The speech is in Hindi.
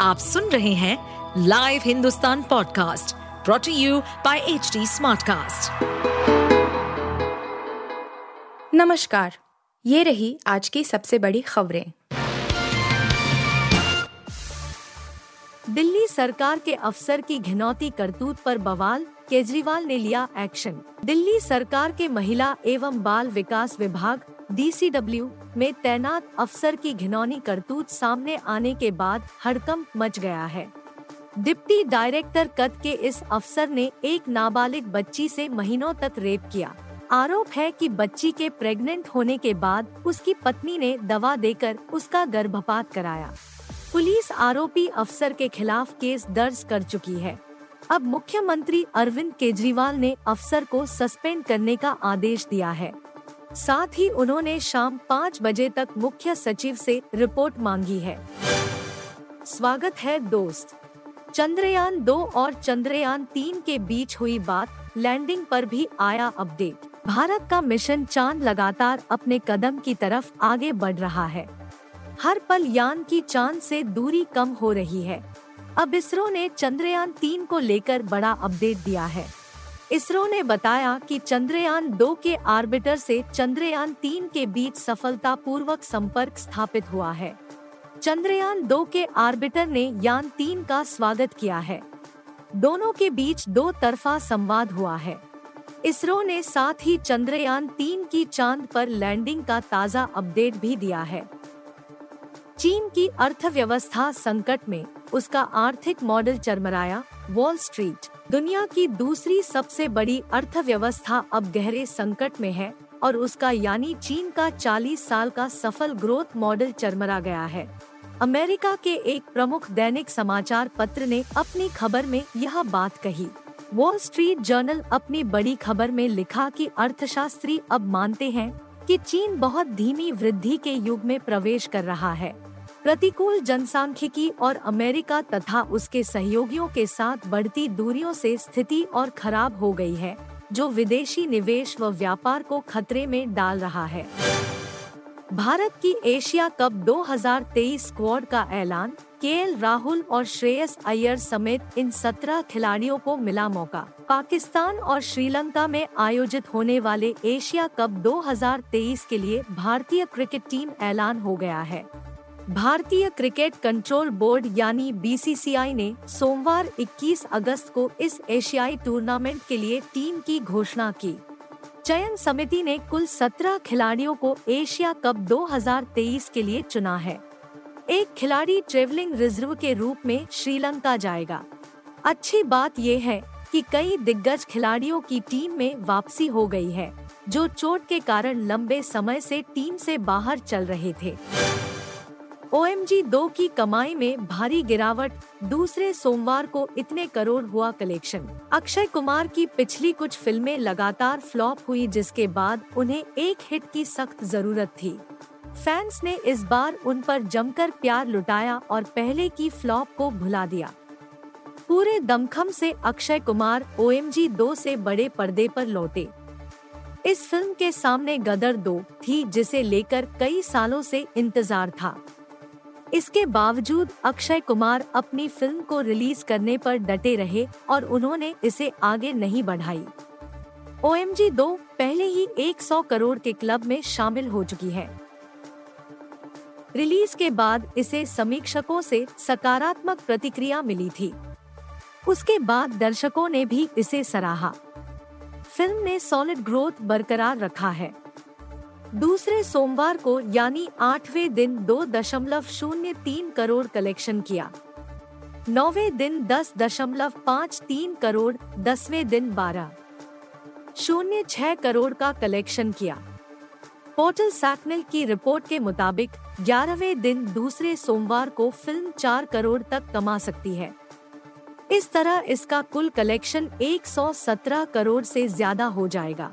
आप सुन रहे हैं live Hindustan podcast brought to you by H Smartcast. नमस्कार, ये रही आज की सबसे बड़ी खबरें दिल्ली सरकार के अफसर की घिनौती करतूत पर बवाल, केजरीवाल ने लिया एक्शन दिल्ली सरकार के महिला एवं बाल विकास विभाग डीसीडब्ल्यू में तैनात अफसर की घिनौनी करतूत सामने आने के बाद हड़कंप मच गया है। डिप्टी डायरेक्टर कद के इस अफसर ने एक नाबालिग बच्ची से महीनों तक रेप किया। आरोप है कि बच्ची के प्रेग्नेंट होने के बाद उसकी पत्नी ने दवा देकर उसका गर्भपात कराया। पुलिस आरोपी अफसर के खिलाफ केस दर्ज कर चुकी है। अब मुख्यमंत्री अरविंद केजरीवाल ने अफसर को सस्पेंड करने का आदेश दिया है। साथ ही उन्होंने शाम पाँच बजे तक मुख्य सचिव से रिपोर्ट मांगी है। स्वागत है दोस्त। चंद्रयान दो और चंद्रयान तीन के बीच हुई बात लैंडिंग पर भी आया अपडेट। भारत का मिशन चाँद लगातार अपने कदम की तरफ़ आगे बढ़ रहा है। हर पल यान की चाँद से दूरी कम हो रही है। अब इसरो ने चंद्रयान तीन को लेकर बड़ा अपडेट दिया है। इसरो ने बताया कि चंद्रयान दो के आर्बिटर से चंद्रयान तीन के बीच सफलतापूर्वक संपर्क स्थापित हुआ है। चंद्रयान दो के आर्बिटर ने यान तीन का स्वागत किया है। दोनों के बीच दो तरफा संवाद हुआ है। इसरो ने साथ ही चंद्रयान तीन की चाँद पर लैंडिंग का ताज़ा अपडेट भी दिया है। चीन की अर्थव्यवस्था संकट में, उसका आर्थिक मॉडल चरमराया, वॉल स्ट्रीट। दुनिया की दूसरी सबसे बड़ी अर्थव्यवस्था अब गहरे संकट में है और उसका यानी चीन का 40 साल का सफल ग्रोथ मॉडल चरमरा गया है। अमेरिका के एक प्रमुख दैनिक समाचार पत्र ने अपनी खबर में यह बात कही। वॉल स्ट्रीट जर्नल अपनी बड़ी खबर में लिखा कि अर्थशास्त्री अब मानते हैं कि चीन बहुत धीमी वृद्धि के युग में प्रवेश कर रहा है। प्रतिकूल जनसांख्यिकी और अमेरिका तथा उसके सहयोगियों के साथ बढ़ती दूरियों से स्थिति और खराब हो गई है, जो विदेशी निवेश व व्यापार को खतरे में डाल रहा है। भारत की एशिया कप 2023 स्क्वाड का ऐलान के राहुल और श्रेयस अय्यर समेत इन 17 खिलाड़ियों को मिला मौका। पाकिस्तान और श्रीलंका में आयोजित होने वाले एशिया कप 2023 के लिए भारतीय क्रिकेट टीम ऐलान हो गया है। भारतीय क्रिकेट कंट्रोल बोर्ड यानी बीसीसीआई ने सोमवार 21 अगस्त को इस एशियाई टूर्नामेंट के लिए टीम की घोषणा की। चयन समिति ने कुल 17 खिलाड़ियों को एशिया कप 2023 के लिए चुना है। एक खिलाड़ी ट्रेवलिंग रिज़र्व के रूप में श्रीलंका जाएगा। अच्छी बात यह है कि कई दिग्गज खिलाड़ियों की टीम में वापसी हो गई है, जो चोट के कारण लंबे समय से टीम से बाहर चल रहे थे। ओ एम जी दो की कमाई में भारी गिरावट, दूसरे सोमवार को इतने करोड़ हुआ कलेक्शन। अक्षय कुमार की पिछली कुछ फ़िल्में लगातार फ्लॉप हुई जिसके बाद उन्हें एक हिट की सख्त ज़रूरत थी। फैंस ने इस बार उन पर जमकर प्यार लुटाया और पहले की फ्लॉप को भुला दिया। पूरे दमखम से Akshay Kumar O M G दो से बड़े पर्दे पर लौटे। इस फ़िल्म के सामने गदर दो थी जिसे लेकर कई सालों से इंतज़ार था। इसके बावजूद अक्षय कुमार अपनी फ़िल्म को रिलीज़ करने पर डटे रहे और उन्होंने इसे आगे नहीं बढ़ाई। ओ एम जी दो पहले ही 100 करोड़ के क्लब में शामिल हो चुकी है। रिलीज़ के बाद इसे समीक्षकों से सकारात्मक प्रतिक्रिया मिली थी। उसके बाद दर्शकों ने भी इसे सराहा। फ़िल्म ने सॉलिड ग्रोथ बरकरार रखा है। दूसरे सोमवार को, यानी आठवें दिन दो दशमलव शून्य तीन करोड़ कलेक्शन किया। नौवे दिन दस दशमलव पाँच तीन करोड़, दसवें दिन बारह। शून्य छह करोड़ का कलेक्शन किया। पोर्टल सैकनेल की रिपोर्ट के मुताबिक, ग्यारहवें दिन दूसरे सोमवार को फ़िल्म चार करोड़ तक कमा सकती है। इस तरह इसका कुल कलेक्शन 117 करोड़ से ज़्यादा हो जाएगा।